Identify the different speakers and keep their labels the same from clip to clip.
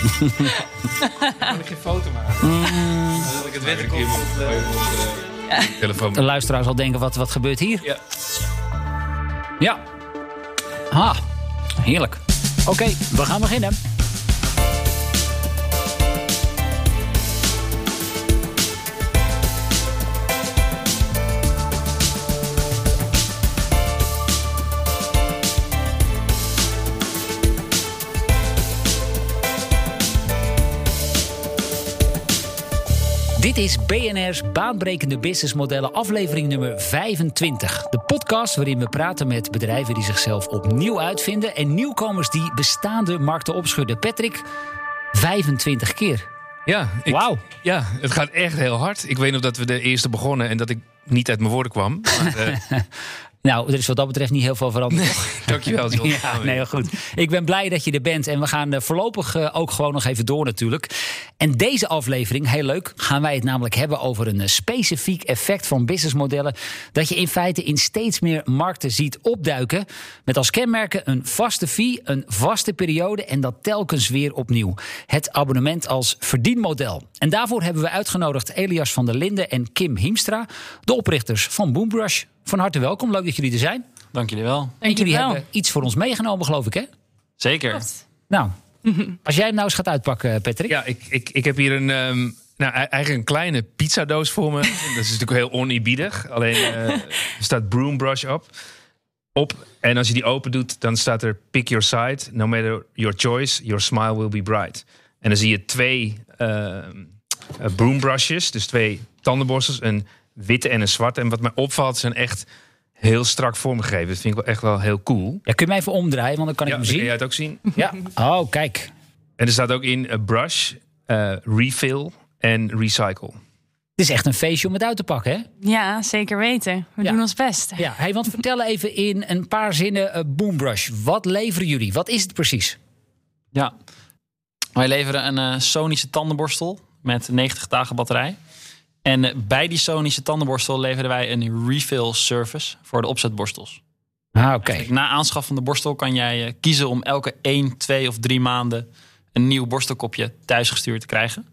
Speaker 1: Kan ik geen foto maken?
Speaker 2: Mm.
Speaker 1: Dan wil ik het op de telefoon.
Speaker 2: De luisteraar zal denken, wat, wat gebeurt hier?
Speaker 1: Ja.
Speaker 2: Ja. Ha, heerlijk. Oké, we gaan beginnen. Dit is BNR's Baanbrekende Businessmodellen, aflevering nummer 25. De podcast waarin we praten met bedrijven die zichzelf opnieuw uitvinden en nieuwkomers die bestaande markten opschudden. Patrick, 25 keer.
Speaker 1: Ja, ik,
Speaker 2: Wauw.
Speaker 1: ja, het gaat echt heel hard. Ik weet nog dat we de eerste begonnen en dat ik niet uit mijn woorden kwam. Maar, eh,
Speaker 2: Nou, er is wat dat betreft niet heel veel veranderd.
Speaker 1: dankjewel, John.
Speaker 2: Ja, nee, heel goed. Ik ben blij dat je er bent. En we gaan eh, voorlopig eh, ook gewoon nog even door natuurlijk. En deze aflevering, heel leuk, gaan wij het namelijk hebben over een eh, specifiek effect van businessmodellen. Dat je in feite in steeds meer markten ziet opduiken. Met als kenmerken een vaste fee, een vaste periode en dat telkens weer opnieuw. Het abonnement als verdienmodel. En daarvoor hebben we uitgenodigd Elias van der Linden en Kim Hiemstra, de oprichters van Boombrush. Van harte welkom, leuk dat jullie er zijn.
Speaker 3: Dank jullie wel.
Speaker 2: En jullie hebben iets voor ons meegenomen, geloof ik, hè?
Speaker 3: Zeker.
Speaker 2: Nou, als jij hem nou eens gaat uitpakken, Patrick.
Speaker 1: Ja, ik, ik, ik heb hier een, ehm, nou, eigenlijk een kleine pizzadoos voor me. Dat is natuurlijk heel oneerbiedig. Alleen eh, er staat Broombrush op. op. En als je die open doet, dan staat er pick your side. No matter your choice, your smile will be bright. En dan zie je twee ehm, eh, broombrushes, dus twee tandenborstels. Een witte en een zwarte. En wat mij opvalt, zijn echt heel strak vormgegeven. Dat vind ik wel echt wel heel cool.
Speaker 2: Ja, kun je mij even omdraaien, want dan kan ik hem
Speaker 1: dan kun
Speaker 2: zien.
Speaker 1: jij het ook zien.
Speaker 2: Ja. Oh, kijk.
Speaker 1: En er staat ook in eh, brush, eh, refill en recycle.
Speaker 2: Het is echt een feestje om het uit te pakken, hè?
Speaker 4: Ja, zeker weten. We
Speaker 2: Ja.
Speaker 4: doen ons best.
Speaker 2: Ja, hey, want vertel even in een paar zinnen eh, Boombrush. Wat leveren jullie? Wat is het precies?
Speaker 3: Ja. Wij leveren een eh, sonische tandenborstel met 90 dagen batterij. En bij die sonische tandenborstel leveren wij een refill service voor de opzetborstels.
Speaker 2: Ah, oké.
Speaker 3: Na aanschaf van de borstel kan jij eh, kiezen om elke 1, 2 of 3 maanden een nieuw borstelkopje thuisgestuurd te krijgen.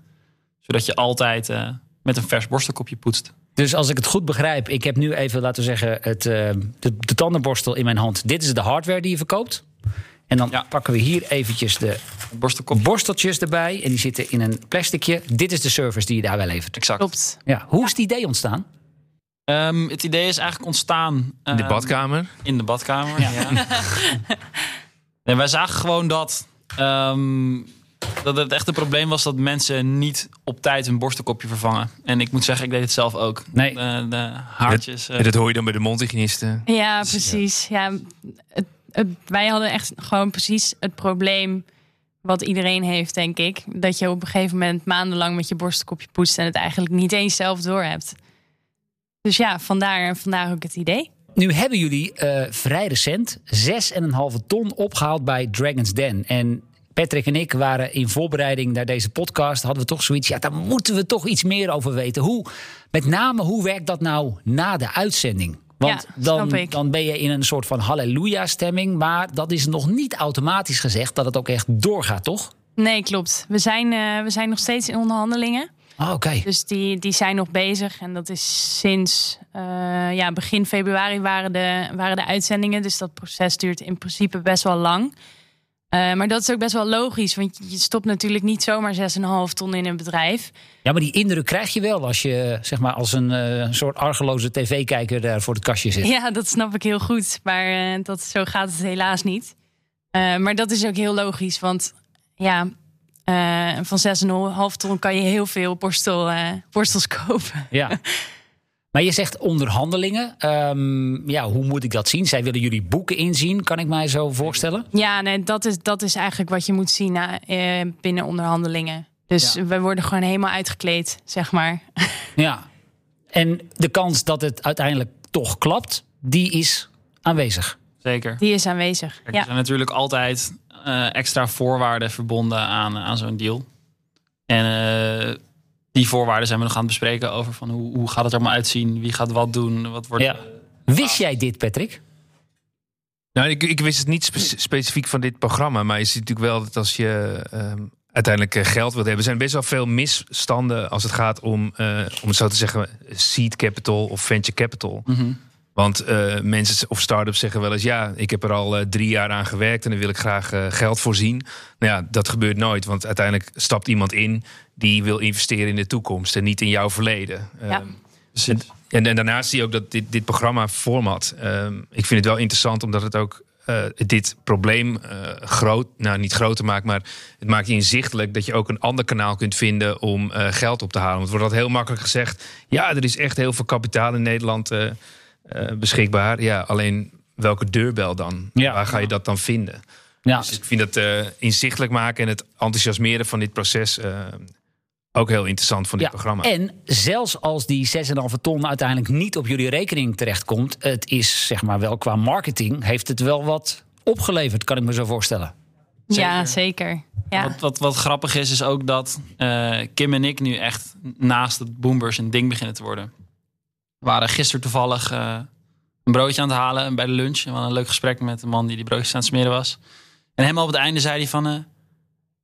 Speaker 3: Zodat je altijd eh, met een vers borstelkopje poetst.
Speaker 2: Dus als ik het goed begrijp, ik heb nu even, laten we zeggen, het, eh, de, de tandenborstel in mijn hand. Dit is de hardware die je verkoopt. En dan
Speaker 3: Ja.
Speaker 2: pakken we hier eventjes de
Speaker 3: Een borstelkopje.
Speaker 2: borsteltjes erbij. En die zitten in een plasticje. Dit is de service die je daarbij levert.
Speaker 3: Exact.
Speaker 4: Klopt.
Speaker 2: Ja, hoe is het idee ontstaan?
Speaker 3: Ehm, het idee is eigenlijk ontstaan
Speaker 1: In de
Speaker 3: ehm,
Speaker 1: badkamer.
Speaker 3: In de badkamer, ja. nee, wij zagen gewoon dat, ehm, dat het echt een probleem was dat mensen niet op tijd hun borstelkopje vervangen. En ik moet zeggen, ik deed het zelf ook.
Speaker 2: Nee.
Speaker 3: De, de haartjes. eh,
Speaker 1: En dat hoor je dan bij de mondhygiënisten.
Speaker 4: Ja, precies. Ja, het- wij hadden echt gewoon precies het probleem wat iedereen heeft, denk ik. Dat je op een gegeven moment maandenlang met je borstelkopje poetst en het eigenlijk niet eens zelf door hebt. Dus ja, vandaar, vandaar ook het idee.
Speaker 2: Nu hebben jullie eh, vrij recent 6,5 ton opgehaald bij Dragon's Den. En Patrick en ik waren in voorbereiding naar deze podcast. Hadden we toch zoiets. Ja, daar moeten we toch iets meer over weten. Hoe, met name, hoe werkt dat nou na de uitzending? Want
Speaker 4: Ja,
Speaker 2: dan, dan ben je in een soort van halleluja-stemming. Maar dat is nog niet automatisch gezegd dat het ook echt doorgaat, toch?
Speaker 4: Nee, klopt. We zijn, eh, we zijn nog steeds in onderhandelingen.
Speaker 2: Oké.
Speaker 4: Dus die, die zijn nog bezig. En dat is sinds eh, ja, begin februari waren de, waren de uitzendingen. Dus dat proces duurt in principe best wel lang. Eh, maar dat is ook best wel logisch. Want je stopt natuurlijk niet zomaar 6,5 ton in een bedrijf.
Speaker 2: Ja, maar die indruk krijg je wel als je zeg maar, als een eh, soort argeloze tv-kijker daar voor het kastje zit.
Speaker 4: Ja, dat snap ik heel goed. Maar eh, dat, zo gaat het helaas niet. Maar dat is ook heel logisch. Want ja, van 6,5 ton kan je heel veel borstel, borstels kopen.
Speaker 2: Ja. Maar je zegt onderhandelingen. Ehm, ja, hoe moet ik dat zien? Zij willen jullie boeken inzien, kan ik mij zo voorstellen?
Speaker 4: Ja, nee, dat, is, dat is eigenlijk wat je moet zien eh, binnen onderhandelingen. Dus
Speaker 3: Ja.
Speaker 4: we worden gewoon helemaal uitgekleed, zeg maar.
Speaker 2: Ja. En de kans dat het uiteindelijk toch klapt, die is aanwezig.
Speaker 3: Zeker.
Speaker 4: Die is aanwezig.
Speaker 3: Kijk, Er zijn natuurlijk altijd eh, extra voorwaarden verbonden aan, aan zo'n deal. En eh, die voorwaarden zijn we nog aan het bespreken over van hoe, hoe gaat het er maar uitzien, wie gaat wat doen, wat wordt.
Speaker 2: Ja. Wist jij dit, Patrick?
Speaker 1: Nou, ik, ik wist het niet spe- specifiek van dit programma. Maar je ziet natuurlijk wel dat als je ehm, uiteindelijk eh, geld wil hebben. Er zijn best wel veel misstanden als het gaat om, eh, om het zo te zeggen, seed capital of venture capital. Want eh, mensen of start-ups zeggen wel eens: ja, ik heb er al eh, drie jaar aan gewerkt en dan wil ik graag eh, geld voorzien. Nou ja, dat gebeurt nooit, want uiteindelijk stapt iemand in die wil investeren in de toekomst en niet in jouw verleden.
Speaker 4: Ja.
Speaker 1: Ehm, en, en, en daarnaast zie je ook dat dit, dit programma format. ehm, ik vind het wel interessant omdat het ook eh, dit probleem eh, groot, nou niet groter maakt, maar het maakt je inzichtelijk dat je ook een ander kanaal kunt vinden om eh, geld op te halen. Want het wordt altijd heel makkelijk gezegd: ja, er is echt heel veel kapitaal in Nederland eh, beschikbaar. Ja, alleen welke deurbel dan?
Speaker 2: Ja.
Speaker 1: Waar ga je dat dan vinden?
Speaker 2: Ja,
Speaker 1: Dus ik vind het eh, inzichtelijk maken en het enthousiasmeren van dit proces eh, ook heel interessant van dit
Speaker 2: ja.
Speaker 1: programma.
Speaker 2: En zelfs als die 6,5 ton uiteindelijk niet op jullie rekening terechtkomt, het is zeg maar wel qua marketing, heeft het wel wat opgeleverd, kan ik me zo voorstellen.
Speaker 4: Ja, zeker. Ja.
Speaker 3: Wat, wat, wat grappig is, is ook dat eh, Kim en ik nu echt naast het Boomers een ding beginnen te worden. We waren gisteren toevallig eh, een broodje aan het halen bij de lunch. En we hadden een leuk gesprek met de man die die broodjes aan het smeren was. En helemaal op het einde zei hij van... eh,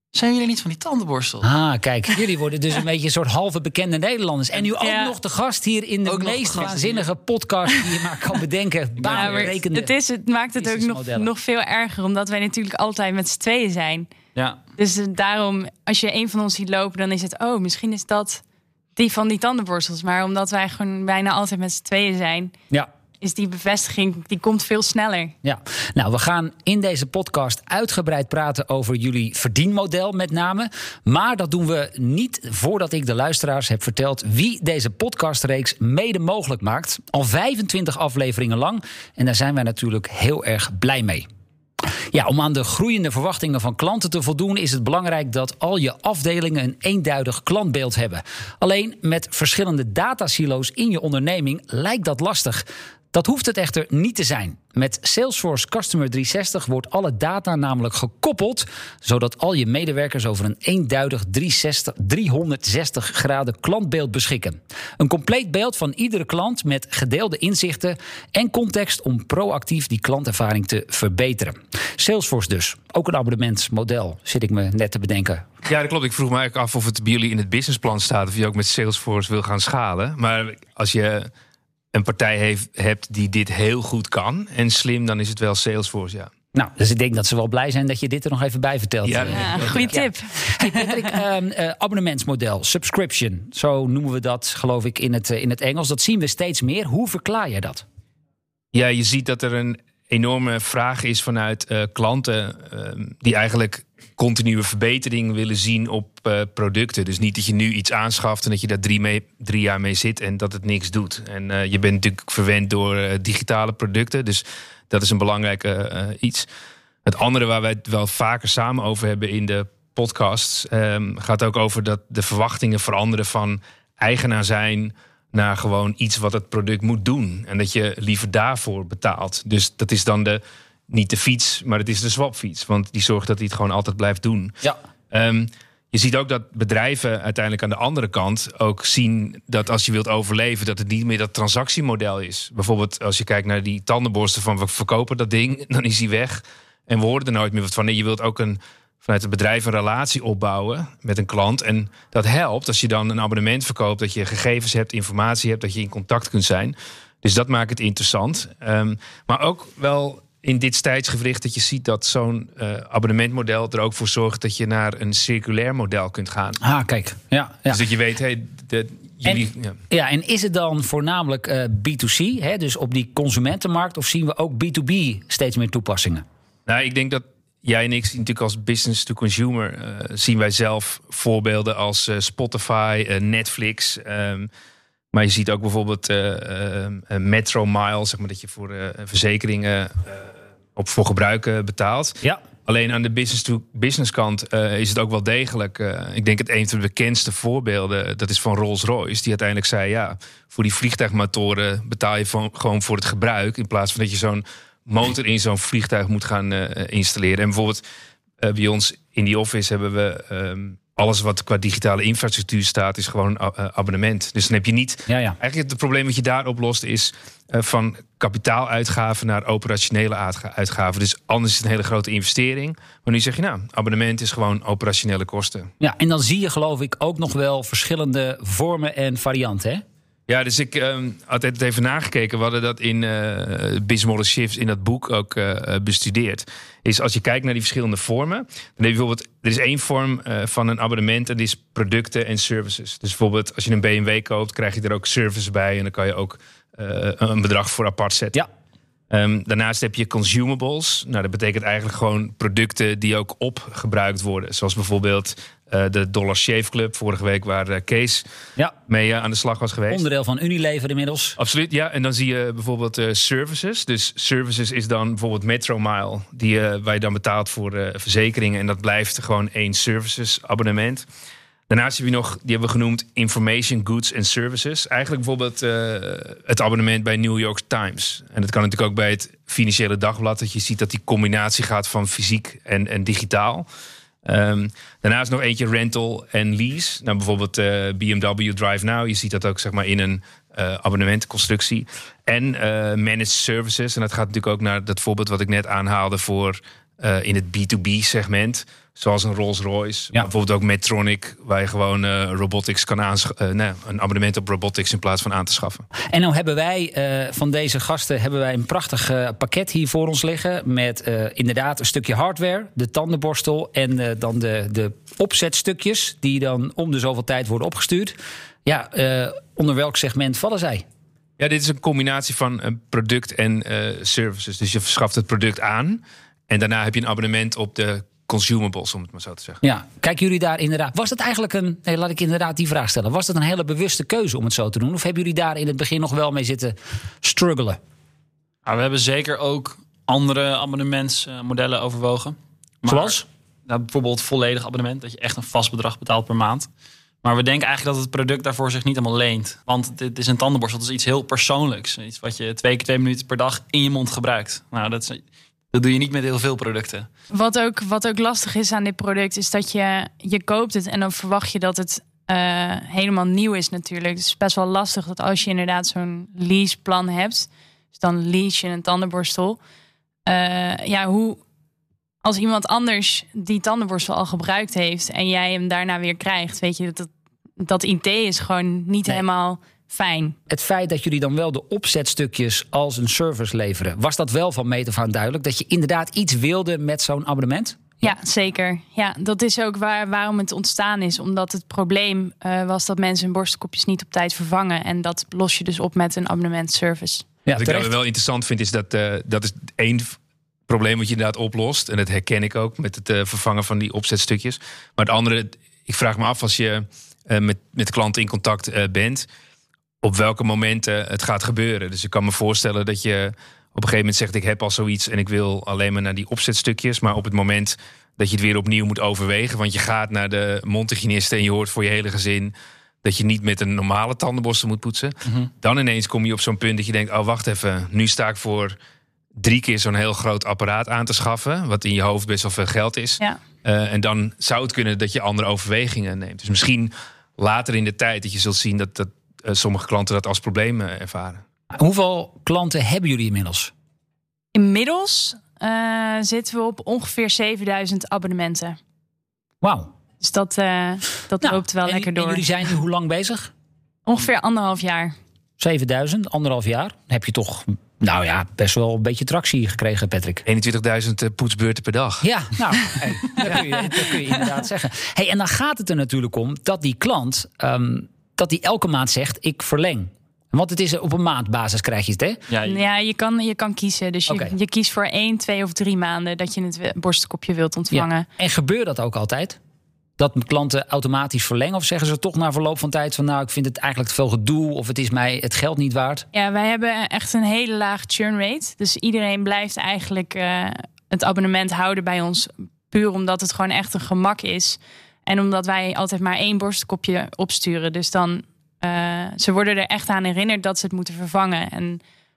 Speaker 3: zijn jullie niet van die tandenborstel?
Speaker 2: Ah, kijk, jullie worden dus een beetje een soort halve bekende Nederlanders. En nu ook
Speaker 4: Ja.
Speaker 2: nog de gast hier in de
Speaker 3: Ook
Speaker 2: meest waanzinnige podcast die je maar kan bedenken.
Speaker 4: Ja, maar het, is, het maakt het ook nog, nog veel erger, omdat wij natuurlijk altijd met z'n tweeën zijn.
Speaker 3: Ja,
Speaker 4: Dus eh, daarom, als je een van ons ziet lopen, dan is het, oh, misschien is dat die van die tandenborstels. Maar omdat wij gewoon bijna altijd met z'n tweeën zijn,
Speaker 2: Ja.
Speaker 4: is die bevestiging, die komt veel sneller.
Speaker 2: Ja, nou, we gaan in deze podcast uitgebreid praten over jullie verdienmodel met name. Maar dat doen we niet voordat ik de luisteraars heb verteld wie deze podcastreeks mede mogelijk maakt. Al 25 afleveringen lang. En daar zijn wij natuurlijk heel erg blij mee. Ja, om aan de groeiende verwachtingen van klanten te voldoen, is het belangrijk dat al je afdelingen een eenduidig klantbeeld hebben. Alleen met verschillende datasilo's in je onderneming lijkt dat lastig. Dat hoeft het echter niet te zijn. Met Salesforce Customer 360 wordt alle data namelijk gekoppeld, zodat al je medewerkers over een eenduidig 360, 360 graden klantbeeld beschikken. Een compleet beeld van iedere klant met gedeelde inzichten en context om proactief die klantervaring te verbeteren. Salesforce dus, ook een abonnementsmodel, zit ik me net te bedenken.
Speaker 1: Ja, dat klopt. Ik vroeg me eigenlijk af of het bij jullie in het businessplan staat of je ook met Salesforce wil gaan schalen. Maar als je een partij heeft, hebt die dit heel goed kan en slim, dan is het wel Salesforce, ja.
Speaker 2: Nou, dus ik denk dat ze wel blij zijn dat je dit er nog even bij vertelt.
Speaker 1: Ja,
Speaker 2: Eh,
Speaker 4: Ja, goede tip.
Speaker 2: Hey Patrick, ehm, eh, abonnementsmodel, subscription. Zo noemen we dat, geloof ik, in het, eh, in het Engels. Dat zien we steeds meer. Hoe verklaar je dat?
Speaker 1: Ja, je ziet dat er een enorme vraag is vanuit eh, klanten ehm, die eigenlijk continue verbetering willen zien op eh, producten. Dus niet dat je nu iets aanschaft en dat je daar drie, mee, jaar mee zit en dat het niks doet. En eh, je bent natuurlijk verwend door digitale producten, dus dat is een belangrijke iets. Het andere waar wij het wel vaker samen over hebben in de podcasts ehm, gaat ook over dat de verwachtingen veranderen van eigenaar zijn naar gewoon iets wat het product moet doen. En dat je liever daarvoor betaalt. Dus dat is dan de, niet de fiets, maar het is de swapfiets. Want die zorgt dat hij het gewoon altijd blijft doen.
Speaker 2: Ja.
Speaker 1: Ehm, je ziet ook dat bedrijven uiteindelijk aan de andere kant ook zien dat als je wilt overleven, dat het niet meer dat transactiemodel is. Bijvoorbeeld als je kijkt naar die tandenborsten van we verkopen dat ding, dan is die weg. En we horen er nooit meer wat van. Nee, je wilt ook een, vanuit het bedrijf een relatie opbouwen met een klant. En dat helpt als je dan een abonnement verkoopt, dat je gegevens hebt, informatie hebt, dat je in contact kunt zijn. Dus dat maakt het interessant. Ehm, maar ook wel in dit tijdsgewricht dat je ziet dat zo'n eh, abonnementmodel er ook voor zorgt dat je naar een circulair model kunt gaan.
Speaker 2: Ah, kijk. Ja, ja.
Speaker 1: Dus dat je weet, hey, de, jullie, ja.
Speaker 2: Ja, en is het dan voornamelijk eh, B2C, hè, dus op die consumentenmarkt, of zien we ook B2B steeds meer toepassingen?
Speaker 1: Nou, ik denk dat jij en ik zien natuurlijk als business to consumer eh, zien wij zelf voorbeelden als eh, Spotify, eh, Netflix. ehm, maar je ziet ook bijvoorbeeld eh, eh, eh, Metro Mile, zeg maar dat je voor verzekeringen op voor gebruik betaalt.
Speaker 2: Ja.
Speaker 1: Alleen aan de business-to-business kant eh, is het ook wel degelijk. ik denk het een van de bekendste voorbeelden, dat is van Rolls-Royce. Die uiteindelijk zei, ja, voor die vliegtuigmotoren betaal je van, gewoon voor het gebruik. In plaats van dat je zo'n motor in zo'n vliegtuig moet gaan eh, installeren. En bijvoorbeeld eh, bij ons in die office hebben we ehm, alles wat qua digitale infrastructuur staat, is gewoon eh, abonnement. Dus dan heb je niet.
Speaker 2: Ja, ja.
Speaker 1: Eigenlijk het probleem wat je daar oplost is van kapitaaluitgaven naar operationele uitga- uitgaven. Dus anders is het een hele grote investering. Maar nu zeg je, nou, abonnement is gewoon operationele kosten.
Speaker 2: ja, en dan zie je geloof ik ook nog wel verschillende vormen en varianten. Hè?
Speaker 1: Ja, dus ik ehm, had het even nagekeken. We hadden dat in eh Business Shifts in dat boek ook eh, bestudeerd. Is als je kijkt naar die verschillende vormen. Dan heb je bijvoorbeeld, er is één vorm eh, van een abonnement en die is producten en services. Dus bijvoorbeeld als je een BMW koopt, krijg je er ook service bij. En dan kan je ook een bedrag voor apart zetten.
Speaker 2: Ja.
Speaker 1: Ehm, daarnaast heb je consumables. Nou, dat betekent eigenlijk gewoon producten die ook opgebruikt worden. Zoals bijvoorbeeld eh, de Dollar Shave Club vorige week, waar eh, Kees
Speaker 2: Ja,
Speaker 1: mee eh, aan de slag was geweest.
Speaker 2: onderdeel van Unilever inmiddels.
Speaker 1: Absoluut, ja. En dan zie je bijvoorbeeld services. Dus services is dan bijvoorbeeld Metromile, die, eh, waar je dan betaalt voor verzekeringen. En dat blijft gewoon één services abonnement. Daarnaast heb je nog, die hebben we genoemd, information, goods en services. Eigenlijk bijvoorbeeld het abonnement bij New York Times. En dat kan natuurlijk ook bij het Financiële Dagblad. Dat je ziet dat die combinatie gaat van fysiek en, en digitaal. Ehm, daarnaast nog eentje rental en lease. Nou, bijvoorbeeld eh, BMW Drive Now. Je ziet dat ook zeg maar, in een eh, abonnementconstructie. En eh, managed services. En dat gaat natuurlijk ook naar dat voorbeeld wat ik net aanhaalde voor eh, in het B2B-segment. Zoals een Rolls-Royce. Maar bijvoorbeeld ook Medtronic, waar je gewoon eh, robotics kan aanschaffen. nee, een abonnement op robotics in plaats van aan te schaffen.
Speaker 2: En nou hebben wij eh, van deze gasten hebben wij een prachtig eh, pakket hier voor ons liggen. Met eh, inderdaad een stukje hardware, de tandenborstel en eh, dan de, de opzetstukjes. Die dan om de zoveel tijd worden opgestuurd. Ja, eh, onder welk segment vallen zij?
Speaker 1: Ja, dit is een combinatie van eh, product en eh, services. Dus je verschaft het product aan. En daarna heb je een abonnement op de consumables, om het maar zo te zeggen.
Speaker 2: Ja, kijken jullie daar inderdaad. Was het eigenlijk een. Nee, laat ik inderdaad die vraag stellen. Was het een hele bewuste keuze om het zo te doen? Of hebben jullie daar in het begin nog wel mee zitten struggelen?
Speaker 3: Nou, we hebben zeker ook andere abonnementsmodellen overwogen. Maar-
Speaker 2: Zoals?
Speaker 3: Nou, bijvoorbeeld volledig abonnement, dat je echt een vast bedrag betaalt per maand. Maar we denken eigenlijk dat het product daarvoor zich niet helemaal leent. Want dit is een tandenborstel, dat is iets heel persoonlijks. Iets wat je twee keer twee minuten per dag in je mond gebruikt. Nou, dat, is, dat doe je niet met heel veel producten.
Speaker 4: Wat ook, wat ook lastig is aan dit product, is dat je, je koopt het en dan verwacht je dat het eh, helemaal nieuw is natuurlijk. Dus het is best wel lastig dat als je inderdaad zo'n leaseplan hebt, dus dan lease je een tandenborstel. Eh, ja, hoe als iemand anders die tandenborstel al gebruikt heeft en jij hem daarna weer krijgt, weet je, dat, dat idee is gewoon niet
Speaker 2: Nee.
Speaker 4: helemaal fijn.
Speaker 2: Het feit dat jullie dan wel de opzetstukjes als een service leveren, was dat wel van meet af aan duidelijk? Dat je inderdaad iets wilde met zo'n abonnement?
Speaker 4: Ja, zeker. Ja, dat is ook waar, waarom het ontstaan is. Omdat het probleem eh, was dat mensen hun borstelkopjes niet op tijd vervangen. En dat los je dus op met een abonnementservice.
Speaker 2: Ja,
Speaker 1: Wat ik
Speaker 2: terecht.
Speaker 1: nou wel interessant vind, is dat eh, dat is één probleem wat je inderdaad oplost. En dat herken ik ook met het eh, vervangen van die opzetstukjes. Maar het andere, ik vraag me af als je eh, met, met klanten in contact eh, bent, op welke momenten het gaat gebeuren. Dus ik kan me voorstellen dat je op een gegeven moment zegt: Ik heb al zoiets en ik wil alleen maar naar die opzetstukjes. Maar op het moment dat je het weer opnieuw moet overwegen, want je gaat naar de mondhygiëniste en je hoort voor je hele gezin dat je niet met een normale tandenborstel moet poetsen. Dan ineens kom je op zo'n punt dat je denkt: Oh, wacht even, nu sta ik voor drie keer zo'n heel groot apparaat aan te schaffen, wat in je hoofd best wel veel geld is.
Speaker 4: Ja.
Speaker 1: Eh, en dan zou het kunnen dat je andere overwegingen neemt. Dus misschien later in de tijd dat je zult zien dat, dat sommige klanten dat als probleem eh, ervaren.
Speaker 2: Hoeveel klanten hebben jullie inmiddels?
Speaker 4: Inmiddels eh, zitten we op ongeveer 7000 abonnementen.
Speaker 2: Wauw.
Speaker 4: Dus dat, eh, dat
Speaker 2: Nou,
Speaker 4: loopt wel
Speaker 2: en-
Speaker 4: lekker
Speaker 2: En
Speaker 4: door.
Speaker 2: jullie zijn nu hoe lang bezig?
Speaker 4: Ongeveer anderhalf jaar.
Speaker 2: 7000, anderhalf jaar. Dan heb je toch, nou ja, best wel een beetje tractie gekregen, Patrick.
Speaker 1: 21.000 eh, poetsbeurten per dag.
Speaker 2: Ja, nou, hey, dat, kun je, dat kun je inderdaad zeggen. Hey, en dan gaat het er natuurlijk om dat die klant, ehm, dat die elke maand zegt, ik verleng. Want het is op een maandbasis krijg je het, hè?
Speaker 3: Ja, je-
Speaker 4: Ja, je kan, je kan kiezen. Dus je, kiest voor één, twee of drie maanden dat je het borstelkopje wilt ontvangen.
Speaker 2: En gebeurt dat ook altijd? Dat klanten automatisch verlengen? Of zeggen ze toch na verloop van tijd van... nou, ik vind het eigenlijk te veel gedoe... of het is mij het geld niet waard?
Speaker 4: Ja, wij hebben echt een hele laag churn rate. Dus iedereen blijft eigenlijk eh, het abonnement houden bij ons. Puur omdat het gewoon echt een gemak is. En omdat wij altijd maar één borstelkopje opsturen. Dus dan, eh, ze worden er echt aan herinnerd dat ze het moeten vervangen. En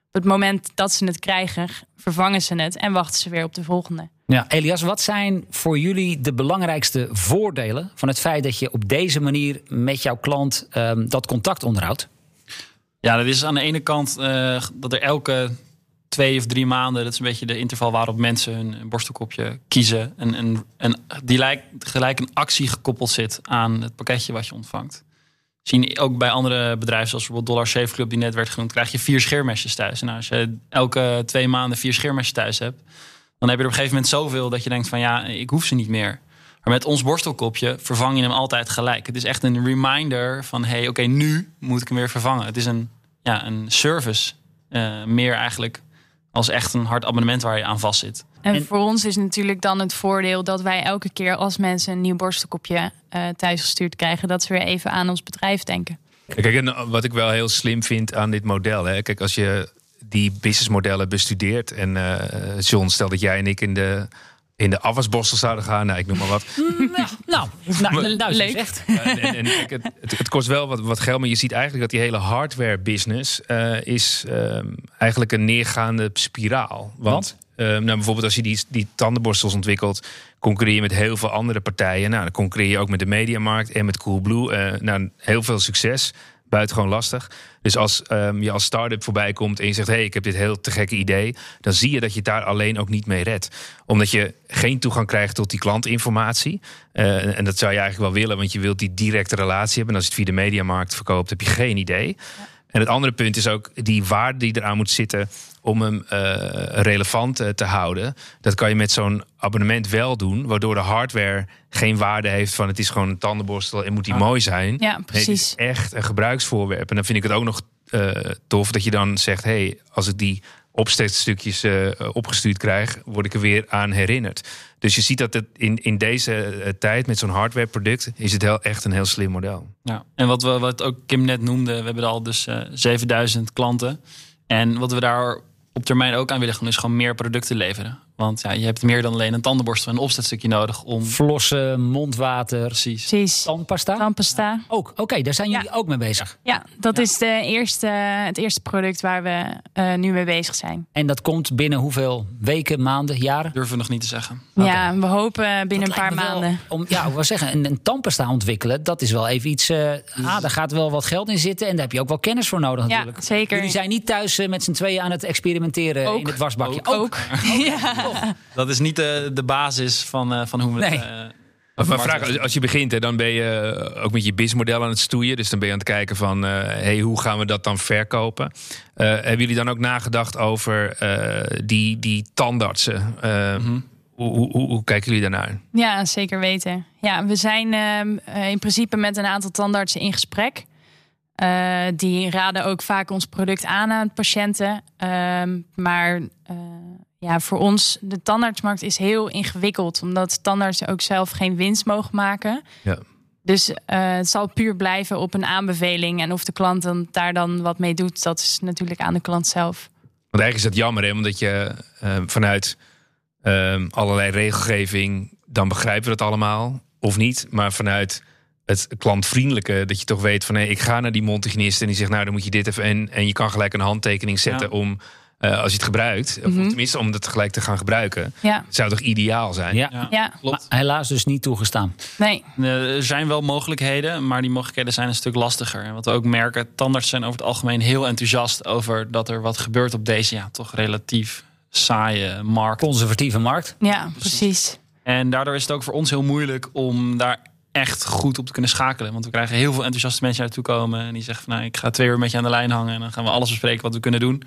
Speaker 4: op het moment dat ze het krijgen, vervangen ze het en wachten ze weer op de volgende.
Speaker 2: Ja, Elias, wat zijn voor jullie de belangrijkste voordelen van het feit dat je op deze manier met jouw klant ehm, dat contact onderhoudt?
Speaker 3: Ja, dat is aan de ene kant uh, dat er elke twee of drie maanden, dat is een beetje de interval waarop mensen hun borstelkopje kiezen. En, en, en die lijkt gelijk een actie gekoppeld zit aan het pakketje wat je ontvangt. Zien ook bij andere bedrijven, zoals bijvoorbeeld Dollar Shave Club, die net werd genoemd, krijg je vier scheermesjes thuis. Nou, als je elke twee maanden vier scheermesjes thuis hebt, dan heb je er op een gegeven moment zoveel dat je denkt van ja, ik hoef ze niet meer. Maar met ons borstelkopje vervang je hem altijd gelijk. Het is echt een reminder van hey, oké, nu moet ik hem weer vervangen. Het is een, ja, een service. Uh, meer eigenlijk als echt een hard abonnement waar je aan vast zit.
Speaker 4: En, voor ons is natuurlijk dan het voordeel dat wij elke keer als mensen een nieuw borstelkopje uh, thuis gestuurd krijgen, dat ze weer even aan ons bedrijf denken.
Speaker 1: Kijk, en wat ik wel heel slim vind aan dit model. Hè, kijk, als je die businessmodellen bestudeert. En uh, John, stel dat jij en ik in de in de afwasborstel zouden gaan. Nou, ik noem maar wat.
Speaker 2: Mm, ja, nou, nou, nou leuk. Echt.
Speaker 1: en, en, het, het, kost wel wat, wat geld, maar je ziet eigenlijk dat die hele hardware business uh, is uh, eigenlijk een neergaande spiraal. Want uh, nou, bijvoorbeeld als je die, die tandenborstels ontwikkelt, concurreer je met heel veel andere partijen. Nou, dan concurreer je ook met de mediamarkt en met Coolblue. nou, heel veel succes buitengewoon lastig. Dus als um, je als start-up voorbij komt en je zegt: hé, hey, ik heb dit heel te gekke idee, dan zie je dat je het daar alleen ook niet mee redt. Omdat je geen toegang krijgt tot die klantinformatie. Uh, en dat zou je eigenlijk wel willen, want je wilt die directe relatie hebben. En als je het via de mediamarkt verkoopt, heb je geen idee. En het andere punt is ook die waarde die eraan moet zitten om hem uh, relevant uh, te houden. Dat kan je met zo'n abonnement wel doen, waardoor de hardware geen waarde heeft van het is gewoon een tandenborstel en moet die mooi zijn.
Speaker 4: Ja, precies.
Speaker 1: Nee, het is echt een gebruiksvoorwerp. En dan vind ik het ook nog uh, tof dat je dan zegt: hé, hey, als ik die opsteekstukjes uh, opgestuurd krijg, word ik er weer aan herinnerd. Dus je ziet dat het in, in deze tijd met zo'n hardwareproduct is het heel, echt een heel slim model.
Speaker 3: Ja, en wat, we, wat ook Kim net noemde, we hebben al dus uh, 7000 klanten. En wat we daar op termijn ook aan willen gaan, is gewoon meer producten leveren. Want ja, je hebt meer dan alleen een tandenborstel en een opzetstukje nodig om.
Speaker 2: Flossen, mondwater,
Speaker 3: precies.
Speaker 4: precies.
Speaker 2: Tandpasta.
Speaker 4: Tandpasta.
Speaker 2: Ja. Ook, oké, daar zijn jullie ja. ook mee bezig.
Speaker 4: Ja, dat is de eerste, het eerste product waar we uh, nu mee bezig zijn.
Speaker 2: En dat komt binnen hoeveel weken, maanden, jaren?
Speaker 3: Durven we nog niet te zeggen.
Speaker 4: Okay. Ja, we hopen binnen dat een paar maanden.
Speaker 2: Om, ja, ik wil zeggen, een, een tandpasta ontwikkelen, dat is wel even iets. Uh, ah, daar gaat wel wat geld in zitten en daar heb je ook wel kennis voor nodig natuurlijk.
Speaker 4: Ja, zeker.
Speaker 2: Jullie zijn niet thuis uh, met z'n tweeën aan het experimenteren
Speaker 4: ook.
Speaker 2: in het wasbakje.
Speaker 4: Ook. ook. ja.
Speaker 3: Dat is niet de, de basis van, uh, van hoe we
Speaker 2: nee.
Speaker 3: het... Uh,
Speaker 1: maar vraag, als je begint, dan ben je ook met je businessmodel aan het stoeien. Dus dan ben je aan het kijken van, uh, hey, hoe gaan we dat dan verkopen? Uh, hebben jullie dan ook nagedacht over uh, die, die tandartsen? Mm -hmm. hoe, hoe, hoe, hoe, kijken jullie daarnaar?
Speaker 4: Ja, zeker weten. Ja, we zijn in principe met een aantal tandartsen in gesprek. die raden ook vaak ons product aan aan patiënten. Ehm, maar ja, voor ons, de tandartsmarkt is heel ingewikkeld. Omdat tandartsen ook zelf geen winst mogen maken.
Speaker 1: Ja.
Speaker 4: Dus uh, het zal puur blijven op een aanbeveling. En of de klant dan daar dan wat mee doet, dat is natuurlijk aan de klant zelf.
Speaker 1: Want eigenlijk is dat jammer, hè? omdat je uh, vanuit uh, allerlei regelgeving, dan begrijpen we dat allemaal. Of niet, maar vanuit het klantvriendelijke, dat je toch weet van hé, hey, ik ga naar die mondhygiënist en die zegt, nou dan moet je dit even. En, en je kan gelijk een handtekening zetten ja. om uh, als je het gebruikt, mm -hmm. of tenminste om het tegelijk te gaan gebruiken,
Speaker 4: ja.
Speaker 1: zou toch ideaal zijn?
Speaker 2: Ja,
Speaker 4: ja. ja.
Speaker 2: klopt. Maar helaas dus niet toegestaan.
Speaker 4: Nee.
Speaker 3: Er zijn wel mogelijkheden, maar die mogelijkheden zijn een stuk lastiger. En wat we ook merken, tandarts zijn over het algemeen heel enthousiast over dat er wat gebeurt op deze ja, toch relatief saaie markt.
Speaker 2: Conservatieve markt.
Speaker 4: Ja, precies. precies.
Speaker 3: En daardoor is het ook voor ons heel moeilijk om daar echt goed op te kunnen schakelen. Want we krijgen heel veel enthousiaste mensen naartoe komen. En die zeggen van nou, ik ga twee uur met je aan de lijn hangen. En dan gaan we alles bespreken wat we kunnen doen.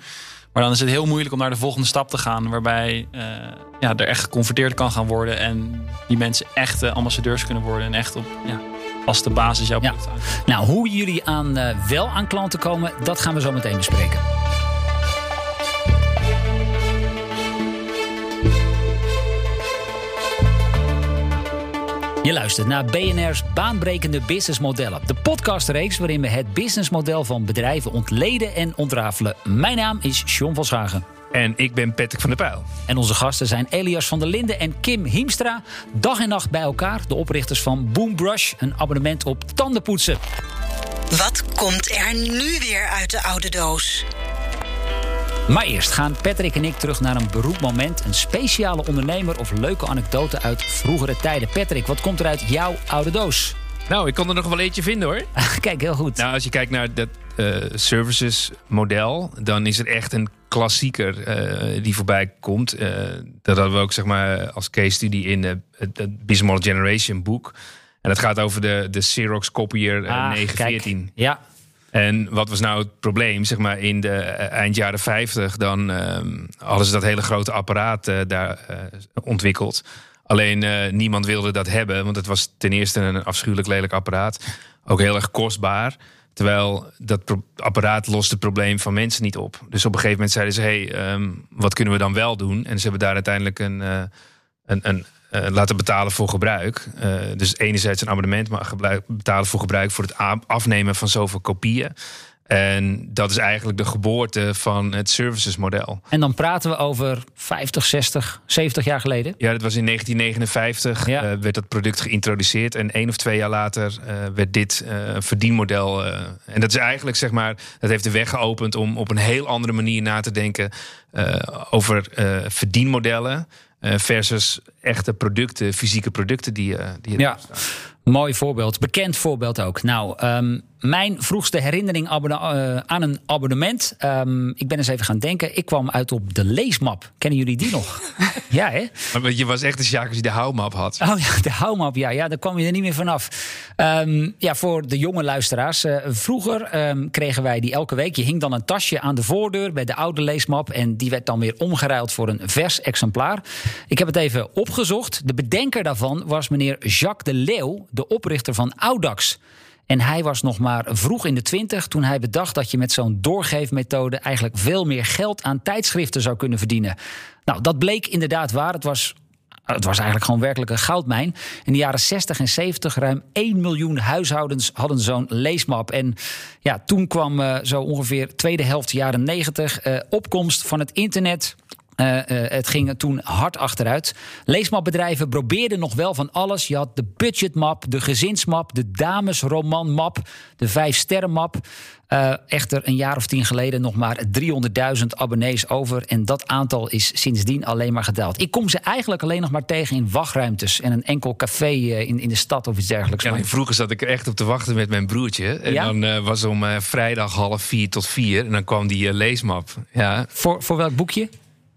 Speaker 3: Maar dan is het heel moeilijk om naar de volgende stap te gaan. Waarbij uh, ja, er echt geconfronteerd kan gaan worden. En die mensen echte ambassadeurs kunnen worden. En echt op ja, vaste basis jouw
Speaker 2: ja. Nou, hoe jullie aan, uh, wel aan klanten komen, dat gaan we zo meteen bespreken. Je luistert naar BNR's baanbrekende businessmodellen. De podcastreeks waarin we het businessmodel van bedrijven ontleden en ontrafelen. Mijn naam is John van Schagen.
Speaker 1: En ik ben Patrick van der Pijl.
Speaker 2: En onze gasten zijn Elias van der Linden en Kim Hiemstra. Dag en nacht bij elkaar, de oprichters van Boombrush, een abonnement op tandenpoetsen.
Speaker 5: Wat komt er nu weer uit de oude doos?
Speaker 2: Maar eerst gaan Patrick en ik terug naar een beroepmoment. Een speciale ondernemer of leuke anekdote uit vroegere tijden. Patrick, wat komt er uit jouw oude doos?
Speaker 1: Nou, ik kon er nog wel eentje vinden hoor.
Speaker 2: Kijk, heel goed.
Speaker 1: Nou, als je kijkt naar dat uh, services model, dan is het echt een klassieker uh, die voorbij komt. Uh, dat hadden we ook zeg maar als case study in het Business Generation boek. En dat gaat over de, de Xerox Copier ah, 914.
Speaker 2: Kijk. Ja.
Speaker 1: En wat was nou het probleem? Zeg maar in de eind jaren 50, dan ehm, hadden ze dat hele grote apparaat daar ontwikkeld. Alleen niemand wilde dat hebben, want het was ten eerste een afschuwelijk lelijk apparaat. Ook heel erg kostbaar. Terwijl dat apparaat lost het probleem van mensen niet op. Dus op een gegeven moment zeiden ze: hey, ehm, wat kunnen we dan wel doen? En ze hebben daar uiteindelijk een, een, een uh, laten betalen voor gebruik. Uh, dus enerzijds een abonnement, maar betalen voor gebruik voor het afnemen van zoveel kopieën. En dat is eigenlijk de geboorte van het servicesmodel.
Speaker 2: En dan praten we over 50, 60, 70 jaar geleden?
Speaker 1: Ja, dat was in 1959 ja. uh, werd dat product geïntroduceerd. En één of twee jaar later uh, werd dit uh, verdienmodel. en dat is eigenlijk, zeg maar, dat heeft de weg geopend om op een heel andere manier na te denken over verdienmodellen. Versus echte producten, fysieke producten die, die
Speaker 2: ja. Mooi voorbeeld, bekend voorbeeld ook. Nou, um, mijn vroegste herinnering uh, aan een abonnement. Um, ik ben eens even gaan denken. Ik kwam uit op de leesmap. Kennen jullie die nog? ja, hè?
Speaker 1: Maar je was echt een Sjaak je de houmap had.
Speaker 2: Oh ja, de houmap, ja. ja daar kwam je er niet meer vanaf. Um, ja, voor de jonge luisteraars. Uh, vroeger um, kregen wij die elke week. Je hing dan een tasje aan de voordeur bij de oude leesmap. En die werd dan weer omgeruild voor een vers exemplaar. Ik heb het even opgezocht. De bedenker daarvan was meneer Jacques de Leeuw, de oprichter van Audax. En hij was nog maar vroeg in de twintig toen hij bedacht dat je met zo'n doorgeefmethode eigenlijk veel meer geld aan tijdschriften zou kunnen verdienen. Nou, dat bleek inderdaad waar. Het was het was eigenlijk gewoon werkelijk een goudmijn. In de jaren 60 en 70 ruim 1 miljoen huishoudens hadden zo'n leesmap. En ja, toen kwam uh, zo ongeveer tweede helft jaren 90 uh, opkomst van het internet. Uh, uh, het ging toen hard achteruit. Leesmapbedrijven probeerden nog wel van alles. Je had de budgetmap, de gezinsmap, de damesromanmap, de vijf sterrenmap. Uh, echter, een jaar of tien geleden nog maar 300.000 abonnees over. En dat aantal is sindsdien alleen maar gedaald. Ik kom ze eigenlijk alleen nog maar tegen in wachtruimtes. En een enkel café in, in de stad of iets dergelijks.
Speaker 1: Ja, vroeger zat ik er echt op te wachten met mijn broertje. En ja? dan uh, was om uh, vrijdag half vier tot vier. En dan kwam die leesmap. Ja.
Speaker 2: Voor, voor welk boekje?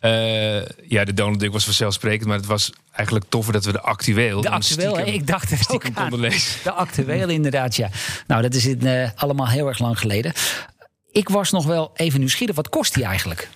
Speaker 1: Uh, ja, de Donald Duck was vanzelfsprekend, maar het was eigenlijk toffer dat we de actueel.
Speaker 2: De actueel, ik dacht het ook aan. Lezen. De actueel, inderdaad, ja. Nou, dat is in, uh, allemaal heel erg lang geleden. Ik was nog wel even nieuwsgierig. Wat kost die eigenlijk?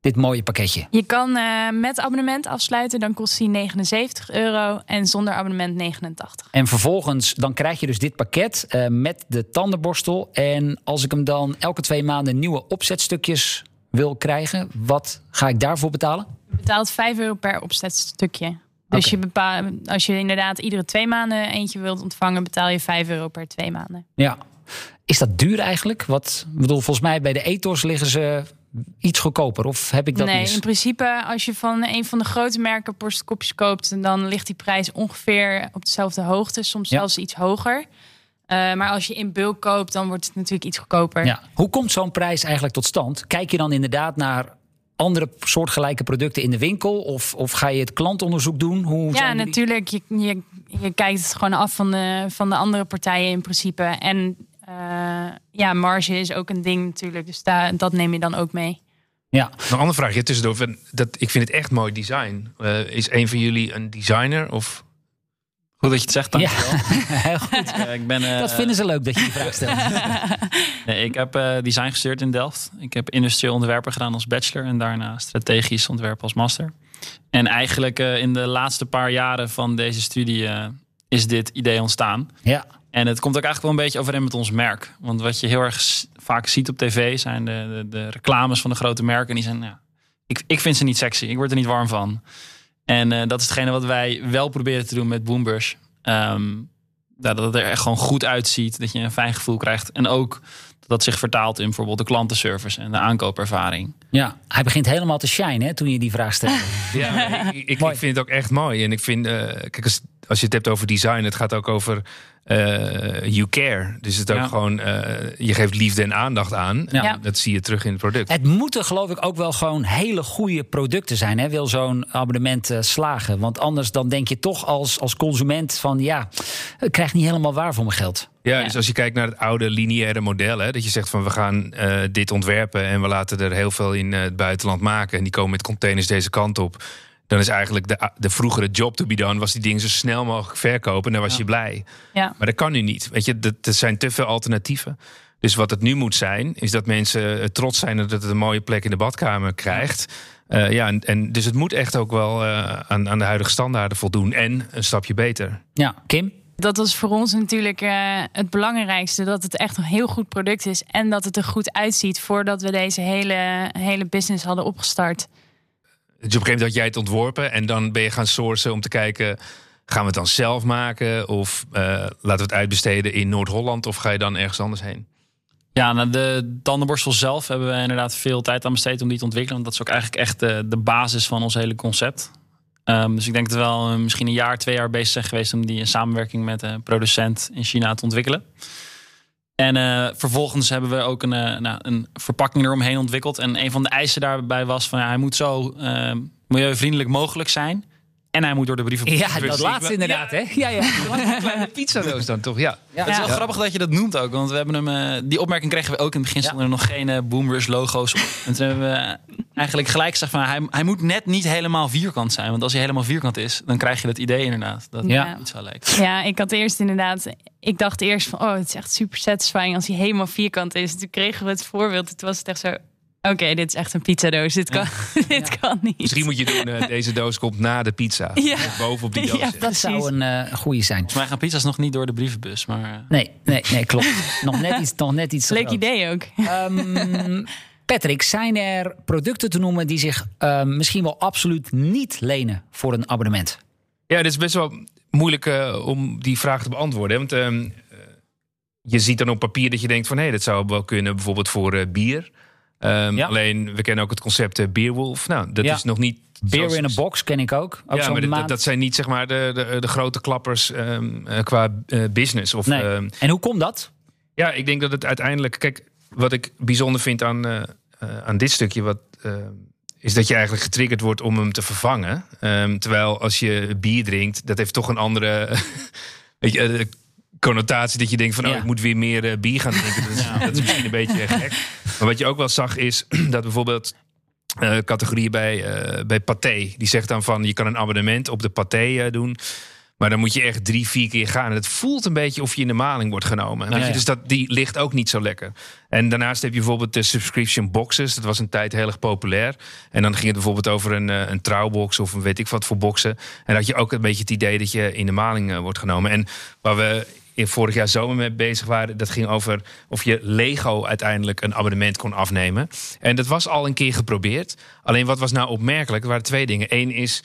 Speaker 2: Dit mooie pakketje.
Speaker 4: Je kan uh, met abonnement afsluiten, dan kost die 79 euro en zonder abonnement 89.
Speaker 2: En vervolgens dan krijg je dus dit pakket uh, met de tandenborstel. En als ik hem dan elke twee maanden nieuwe opzetstukjes wil krijgen, wat ga ik daarvoor betalen?
Speaker 4: Je betaalt 5 euro per opzetstukje. Dus okay. je bepaalt, als je inderdaad iedere twee maanden eentje wilt ontvangen, betaal je 5 euro per twee maanden.
Speaker 2: Ja. Is dat duur eigenlijk? Wat, bedoel, volgens mij bij de ethos liggen ze iets goedkoper. Of heb ik dat
Speaker 4: nee,
Speaker 2: mis?
Speaker 4: in principe als je van een van de grote merken borstkopjes koopt... dan ligt die prijs ongeveer op dezelfde hoogte. Soms ja. zelfs iets hoger. Uh, maar als je in bulk koopt, dan wordt het natuurlijk iets goedkoper.
Speaker 2: Ja. Hoe komt zo'n prijs eigenlijk tot stand? Kijk je dan inderdaad naar andere soortgelijke producten in de winkel? Of, of ga je het klantonderzoek doen? Hoe
Speaker 4: ja, natuurlijk. Je, je, je kijkt het gewoon af van de, van de andere partijen in principe. En uh, ja, marge is ook een ding natuurlijk. Dus daar, dat neem je dan ook mee.
Speaker 2: Ja.
Speaker 1: Een andere vraagje tussendoor. Dat, ik vind het echt mooi design. Uh, is een van jullie een designer? Of
Speaker 3: Goed dat je het zegt, dankjewel. Ja,
Speaker 2: heel goed. Uh, ik ben, uh, dat vinden ze leuk dat je die vraag stelt.
Speaker 3: nee, ik heb uh, design gestudeerd in Delft. Ik heb industrieel ontwerpen gedaan als bachelor en daarna strategisch ontwerpen als master. En eigenlijk in de laatste paar jaren van deze studie is dit idee ontstaan.
Speaker 2: Ja.
Speaker 3: En het komt ook eigenlijk wel een beetje overeen met ons merk. Want wat je heel erg vaak ziet op tv zijn de, de, de reclames van de grote merken. En die zijn, ja, ik, ik vind ze niet sexy. Ik word er niet warm van. En uh, dat is hetgene wat wij wel proberen te doen met Boombrush. Um, dat het er echt gewoon goed uitziet. Dat je een fijn gevoel krijgt. En ook dat dat zich vertaalt in bijvoorbeeld de klantenservice en de aankoopervaring.
Speaker 2: Ja, hij begint helemaal te shine hè, toen je die vraag stelde.
Speaker 1: ja, ik, ik, ik, vind het ook echt mooi. En ik vind, uh, kijk, als, als je het hebt over design, het gaat ook over eh, you care. Dus het ook
Speaker 3: Ja.
Speaker 1: gewoon, eh, je geeft liefde en aandacht aan.
Speaker 2: Ja.
Speaker 1: Dat zie je terug in het product.
Speaker 2: Het moeten geloof ik ook wel gewoon hele goede producten zijn. Hè? Wil zo'n abonnement eh, slagen? Want anders dan denk je toch als, als consument van ja, ik krijg niet helemaal waar voor mijn geld.
Speaker 1: Ja,
Speaker 4: Ja.
Speaker 1: dus als je kijkt naar het oude lineaire model, hè, dat je zegt van we gaan eh, dit ontwerpen en we laten er heel veel in eh, het buitenland maken en die komen met containers deze kant op. Dan is eigenlijk de, de vroegere job to be done, was die dingen zo snel mogelijk verkopen en dan was je blij.
Speaker 4: Ja.
Speaker 1: Maar dat kan nu niet. Weet je, dat, er zijn te veel alternatieven. Dus wat het nu moet zijn, is dat mensen eh, trots zijn dat het een mooie plek in de badkamer krijgt. Eh, ja, en, en dus het moet echt ook wel eh, aan, aan de huidige standaarden voldoen en een stapje beter.
Speaker 2: Ja, Kim?
Speaker 4: Dat was voor ons natuurlijk eh, het belangrijkste. Dat het echt een heel goed product is. En dat het er goed uitziet voordat we deze hele, hele business hadden opgestart.
Speaker 1: Dus op een gegeven moment had jij het ontworpen en dan ben je gaan sourcen om te kijken. Gaan we het dan zelf maken? Of eh, laten we het uitbesteden in Noord-Holland? Of ga je dan ergens anders heen?
Speaker 3: Ja, nou, de tandenborstel zelf hebben we inderdaad veel tijd aan besteed om die te ontwikkelen. Want dat is ook eigenlijk echt de, de basis van ons hele concept. Ehm, dus ik denk dat we wel eh, misschien een jaar, twee jaar bezig zijn geweest om die in samenwerking met een producent in China te ontwikkelen. En eh, vervolgens hebben we ook een, eh, nou, een verpakking eromheen ontwikkeld. En een van de eisen daarbij was van ja, hij moet zo eh, milieuvriendelijk mogelijk zijn. En hij moet door de brieven.
Speaker 2: Ja, dat laatste inderdaad, hè? Ja, ja.
Speaker 1: Een kleine pizzadoos dan toch? Ja.
Speaker 2: Ja.
Speaker 3: Het is wel
Speaker 4: Ja.
Speaker 3: grappig dat je dat noemt ook. Want we hebben hem, eh, die opmerking kregen we ook in het begin.
Speaker 2: Ja.
Speaker 3: Stonden er nog geen eh, Boomers logo's op. En toen hebben we eigenlijk gelijk gezegd van hij, hij moet net niet helemaal vierkant zijn. Want als hij helemaal vierkant is, dan krijg je het idee inderdaad. Dat
Speaker 2: Ja.
Speaker 3: het iets wel lijkt.
Speaker 4: Ja, ik had eerst inderdaad. Ik dacht eerst van, oh, het is echt super satisfying als hij helemaal vierkant is. Toen kregen we het voorbeeld. Toen was het echt zo. Oké, dit is echt een pizzadoos. Dit kan, dit kan niet.
Speaker 1: Misschien moet je doen, eh, deze doos komt na de pizza.
Speaker 4: Ja.
Speaker 1: Bovenop die doos.
Speaker 4: Ja.
Speaker 2: Dat zou een eh goede zijn.
Speaker 3: Volgens mij gaan pizza's nog niet door de brievenbus. Maar eh,
Speaker 2: Nee, nee, nee, klopt. nog net iets, nog net iets te
Speaker 4: Leuk
Speaker 2: groot.
Speaker 4: idee ook.
Speaker 2: Ehm, Patrick, zijn er producten te noemen die zich ehm, misschien wel absoluut niet lenen voor een abonnement?
Speaker 1: Ja, het is best wel moeilijk om die vraag te beantwoorden. hè. Want ehm, eh, je ziet dan op papier dat je denkt van... hé, dat zou wel kunnen bijvoorbeeld voor eh, bier. Ehm,
Speaker 2: Ja.
Speaker 1: Alleen, we kennen ook het concept eh, Beerwolf. Nou, dat
Speaker 2: Ja.
Speaker 1: is nog niet...
Speaker 2: Beer
Speaker 1: zoals-
Speaker 2: in a box ken ik ook. ook
Speaker 1: ja, maar dat,
Speaker 2: maand-
Speaker 1: dat zijn niet zeg maar de, de, de grote klappers ehm, eh, qua eh, business. Of,
Speaker 2: Nee.
Speaker 1: ehm,
Speaker 2: En hoe komt dat?
Speaker 1: ja, ik denk dat het uiteindelijk... Kijk, wat ik bijzonder vind aan, aan dit stukje... Wat, is dat je eigenlijk getriggerd wordt om hem te vervangen. Terwijl als je bier drinkt, dat heeft toch een andere weet je, connotatie. Dat je denkt van, oh,
Speaker 2: Ja.
Speaker 1: ik moet weer meer eh, bier gaan drinken. Dat is, dat is misschien een beetje gek. Maar wat je ook wel zag is dat bijvoorbeeld eh, categorieën bij, eh, bij Pathé. Die zegt dan van, je kan een abonnement op de Pathé eh, doen. Maar dan moet je echt drie, vier keer gaan. En het voelt een beetje of je in de maling wordt genomen. Weet je?
Speaker 2: ja.
Speaker 1: Dus dat, die ligt ook niet zo lekker. En daarnaast heb je bijvoorbeeld de subscription boxes. Dat was een tijd heel erg populair. En dan ging het bijvoorbeeld over een, een trouwbox of een weet ik wat voor boxen. En dan had je ook een beetje het idee dat je in de maling wordt genomen. En waar we in vorig jaar zomer mee bezig waren, dat ging over of je Lego uiteindelijk een abonnement kon afnemen. En dat was al een keer geprobeerd. Alleen wat was nou opmerkelijk? Er waren twee dingen. Eén is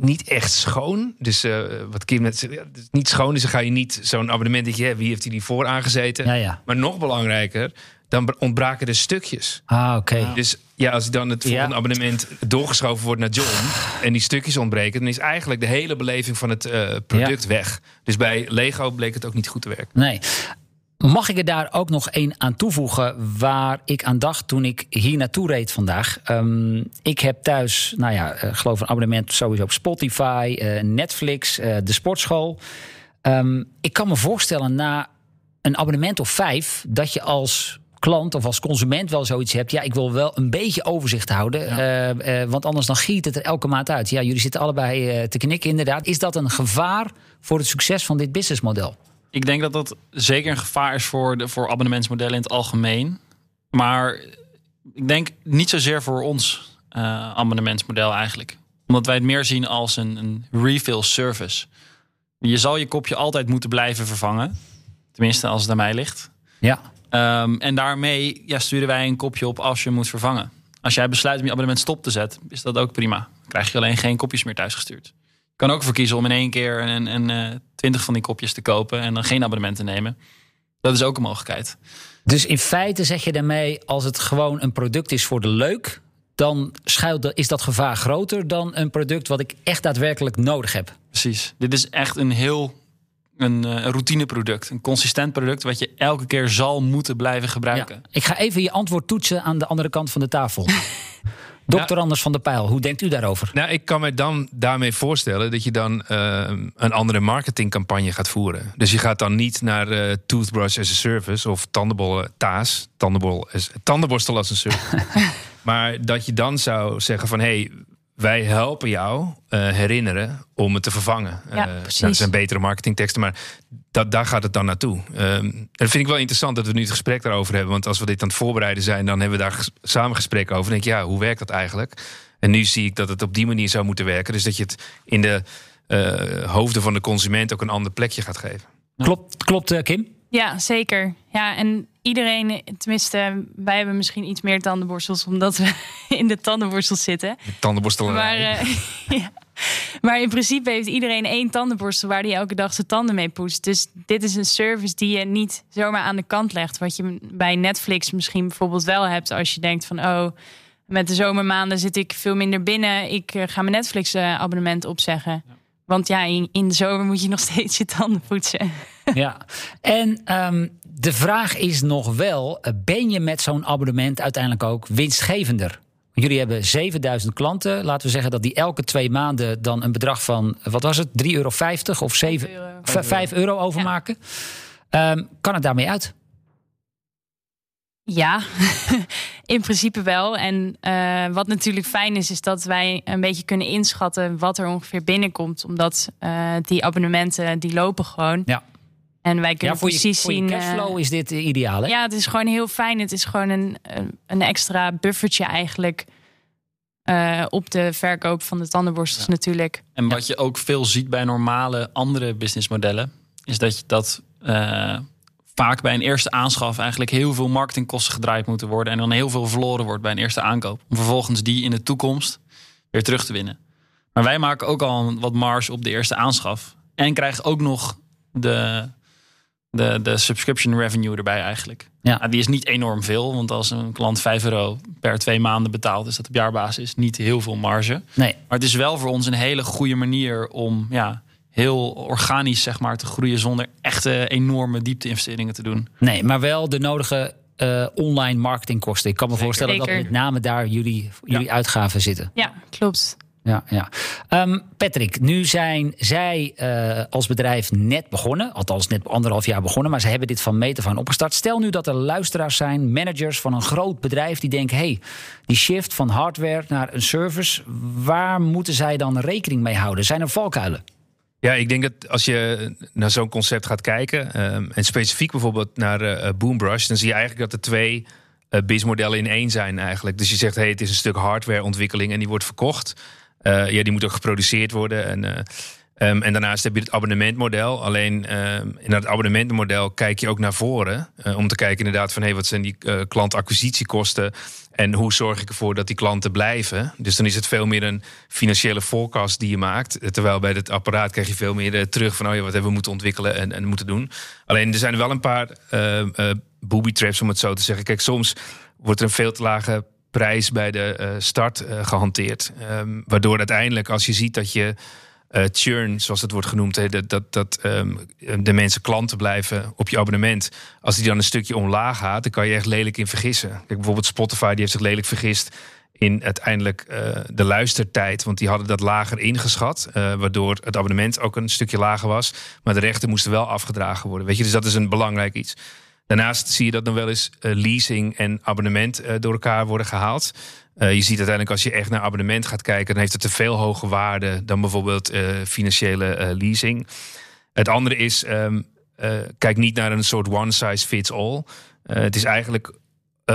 Speaker 1: niet echt schoon. Dus eh, wat Kim net zei, ja, het is niet schoon. Dus dan ga je niet zo'n abonnement dat je, wie heeft hij die voor aangezeten?
Speaker 2: Ja, ja.
Speaker 1: Maar nog belangrijker, dan ontbraken er stukjes.
Speaker 2: Ah, oké.
Speaker 1: Dus ja, als dan het
Speaker 2: Ja.
Speaker 1: volgende abonnement doorgeschoven wordt naar John en die stukjes ontbreken, dan is eigenlijk de hele beleving van het eh, product weg. Dus bij Lego bleek het ook niet goed te werken.
Speaker 2: Nee. Mag ik er daar ook nog één aan toevoegen waar ik aan dacht toen ik hier naartoe reed vandaag? Ehm, ik heb thuis, nou ja, eh, geloof een abonnement sowieso op Spotify, eh, Netflix, eh, de sportschool. Ehm, ik kan me voorstellen na een abonnement of vijf dat je als klant of als consument wel zoiets hebt. Ja, ik wil wel een beetje overzicht houden. want anders dan giet het er elke maand uit. Ja, jullie zitten allebei te knikken inderdaad. Is dat een gevaar voor het succes van dit businessmodel?
Speaker 3: Ik denk dat dat zeker een gevaar is voor, de, voor abonnementsmodellen in het algemeen. Maar ik denk niet zozeer voor ons eh, abonnementsmodel eigenlijk. Omdat wij het meer zien als een, een refill service. Je zal je kopje altijd moeten blijven vervangen. Tenminste, als het aan mij ligt.
Speaker 2: Ja.
Speaker 3: Ehm, en daarmee ja, sturen wij een kopje op als je moet vervangen. Als jij besluit om je abonnement stop te zetten, is dat ook prima. Dan krijg je alleen geen kopjes meer thuisgestuurd. Kan ook ervoor kiezen om in één keer een, een, eh, twintig van die kopjes te kopen en dan geen abonnement te nemen. Dat is ook een mogelijkheid.
Speaker 2: Dus in feite zeg je daarmee, als het gewoon een product is voor de leuk, dan schuilt, is dat gevaar groter dan een product wat ik echt daadwerkelijk nodig heb.
Speaker 3: Precies. Dit is echt een heel een, eh, een routineproduct. Een consistent product wat je elke keer zal moeten blijven gebruiken.
Speaker 2: Ja. Ik ga even je antwoord toetsen aan de andere kant van de tafel. Dokter Anders van der Pijl, hoe denkt u daarover?
Speaker 1: Nou, ik kan me dan daarmee voorstellen dat je dan eh, een andere marketingcampagne gaat voeren. Dus je gaat dan niet naar eh, Toothbrush as a Service of tandenbollen TAS, tandenbol as, tandenborstel als een service. maar dat je dan zou zeggen van hé, hey, wij helpen jou eh, herinneren om het te vervangen.
Speaker 4: Ja, precies.
Speaker 1: nou, dat zijn betere marketingteksten, maar dat, daar gaat het dan naartoe. En dat vind ik wel interessant dat we nu het gesprek daarover hebben. Want als we dit aan het voorbereiden zijn, dan hebben we daar samen gesprek over. Denk ik, ja, hoe werkt dat eigenlijk? En nu zie ik dat het op die manier zou moeten werken. Dus dat je het in de eh, hoofden van de consument ook een ander plekje gaat geven.
Speaker 2: Klopt, klopt eh, Kim?
Speaker 4: Ja, zeker. Ja, en iedereen, tenminste, wij hebben misschien iets meer tandenborstels omdat we in de tandenborstels zitten.
Speaker 1: De tandenborstelarij.
Speaker 4: Maar, eh, ja. maar in principe heeft iedereen één tandenborstel waar hij elke dag zijn tanden mee poetst. Dus dit is een service die je niet zomaar aan de kant legt. Wat je bij Netflix misschien bijvoorbeeld wel hebt als je denkt van oh, met de zomermaanden zit ik veel minder binnen. Ik eh, ga mijn Netflix eh, abonnement opzeggen. Want ja, in, de zomer moet je nog steeds je tanden poetsen.
Speaker 2: Ja. En ehm, de vraag is nog wel, eh, ben je met zo'n abonnement uiteindelijk ook winstgevender? Jullie hebben 7000 klanten. Laten we zeggen dat die elke twee maanden dan een bedrag van, wat was het, 3,50 euro of 7,
Speaker 4: euro.
Speaker 2: 5 euro overmaken. Ehm, kan het daarmee uit?
Speaker 4: Ja, in principe wel. En eh, wat natuurlijk fijn is, is dat wij een beetje kunnen inschatten wat er ongeveer binnenkomt. Omdat eh, die abonnementen, die lopen gewoon.
Speaker 2: Ja.
Speaker 4: En wij kunnen
Speaker 2: Ja, voor je,
Speaker 4: precies
Speaker 2: voor je
Speaker 4: zien.
Speaker 2: cashflow
Speaker 4: eh,
Speaker 2: is dit ideaal, hè?
Speaker 4: ja, het is gewoon heel fijn. Het is gewoon een, een- een extra buffertje eigenlijk. eh, op de verkoop van de tandenborstels natuurlijk.
Speaker 3: En wat je ook veel ziet bij normale andere businessmodellen, is dat je dat eh, vaak bij een eerste aanschaf eigenlijk heel veel marketingkosten gedraaid moeten worden en dan heel veel verloren wordt bij een eerste aankoop. Om vervolgens die in de toekomst weer terug te winnen. Maar wij maken ook al wat marge op de eerste aanschaf en krijgen ook nog de, de, de subscription revenue erbij eigenlijk.
Speaker 2: Ja.
Speaker 3: Nou, die is niet enorm veel, want als een klant 5 euro per twee maanden betaalt, is dat op jaarbasis niet heel veel marge.
Speaker 2: Nee.
Speaker 3: Maar het is wel voor ons een hele goede manier om ja, heel organisch zeg maar, te groeien zonder echte enorme diepte-investeringen te doen.
Speaker 2: Nee, maar wel de nodige eh, online marketingkosten. Ik kan me voorstellen dat met name daar jullie, jullie uitgaven zitten.
Speaker 4: Ja, klopt.
Speaker 2: Ja, ja. Ehm, Patrick, nu zijn zij eh, als bedrijf net begonnen. Althans, net anderhalf jaar begonnen. Maar ze hebben dit van meet af aan opgestart. Stel nu dat er luisteraars zijn, managers van een groot bedrijf... die denken, hey, die shift van hardware naar een service... waar moeten zij dan rekening mee houden? Zijn er valkuilen?
Speaker 1: Ja, ik denk dat als je naar zo'n concept gaat kijken, ehm, en specifiek bijvoorbeeld naar eh, Boombrush, dan zie je eigenlijk dat er twee uh, BIS-modellen in één zijn eigenlijk. Dus je zegt, hey, het is een stuk hardwareontwikkeling en die wordt verkocht. Ja, die moet ook geproduceerd worden. En, um, en daarnaast heb je het abonnementmodel. Alleen um, in dat abonnementmodel kijk je ook naar voren. Uh, om te kijken inderdaad van hey, wat zijn die uh, klantacquisitiekosten. En hoe zorg ik ervoor dat die klanten blijven. Dus dan is het veel meer een financiële forecast die je maakt. Terwijl bij het apparaat krijg je veel meer uh, terug van oh wat hebben we moeten ontwikkelen en, en moeten doen. Alleen er zijn wel een paar uh, booby traps om het zo te zeggen. Kijk, soms wordt er een veel te lage prijs bij de start gehanteerd. Waardoor uiteindelijk, als je ziet dat je uh, churn, zoals het wordt genoemd, dat, dat, dat um, de mensen klanten blijven op je abonnement. Als die dan een stukje omlaag gaat, dan kan je echt lelijk in vergissen. Kijk, bijvoorbeeld Spotify, die heeft zich lelijk vergist in uiteindelijk de luistertijd. Want die hadden dat lager ingeschat. waardoor het abonnement ook een stukje lager was. Maar de rechten moesten wel afgedragen worden. Weet je, dus dat is een belangrijk iets. Daarnaast zie je dat nog wel eens leasing en abonnement door elkaar worden gehaald. Uh, je ziet uiteindelijk als je echt naar abonnement gaat kijken, dan heeft het een veel hoge waarde dan bijvoorbeeld financiële leasing. Het andere is, um, kijk niet naar een soort one size fits all. het is eigenlijk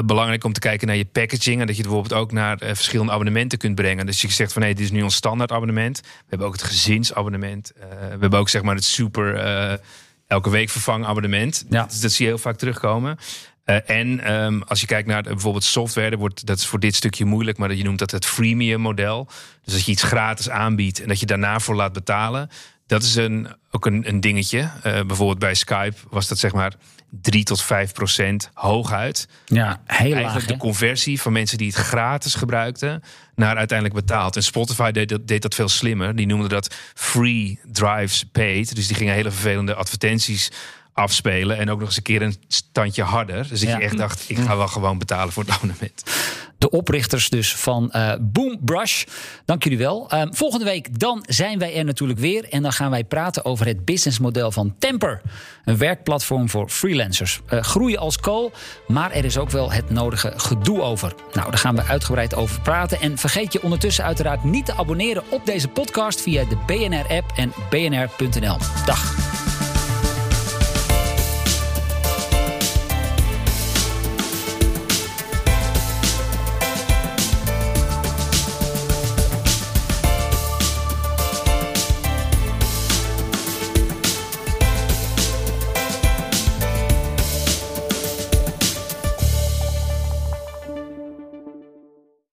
Speaker 1: belangrijk om te kijken naar je packaging en dat je het bijvoorbeeld ook naar verschillende abonnementen kunt brengen. Dus je zegt van hé, hey, dit is nu ons standaard abonnement. We hebben ook het gezinsabonnement. we hebben ook zeg maar het super elke week vervangen abonnement.
Speaker 2: Ja.
Speaker 1: Dat, dat, zie je heel vaak terugkomen. Uh, en um, als je kijkt naar bijvoorbeeld software, dat, wordt, dat is voor dit stukje moeilijk, maar dat je noemt dat het freemium model. Dus dat je iets gratis aanbiedt en dat je daarna voor laat betalen. dat is een, ook een, een dingetje. Uh, bijvoorbeeld bij Skype was dat zeg maar 3 tot 5 procent hooguit.
Speaker 2: Ja, heel
Speaker 1: Eigenlijk
Speaker 2: laag.
Speaker 1: de conversie van mensen die het gratis gebruikten naar uiteindelijk betaald. En Spotify deed dat, deed dat veel slimmer. Die noemden dat free drives paid. Dus die gingen hele vervelende advertenties afspelen. En ook nog eens een keer een standje harder. Dus dat
Speaker 2: Ja.
Speaker 1: echt dacht, ik ga wel gewoon betalen voor het abonnement.
Speaker 2: De oprichters dus van eh Boom Brush. Dank jullie wel. Ehm, volgende week dan zijn wij er natuurlijk weer. En dan gaan wij praten over het businessmodel van Temper. Een werkplatform voor freelancers. Eh, groeien als kool, maar er is ook wel het nodige gedoe over. Nou, daar gaan we uitgebreid over praten. En vergeet je ondertussen uiteraard niet te abonneren op deze podcast... via de BNR-app en bnr.nl. Dag.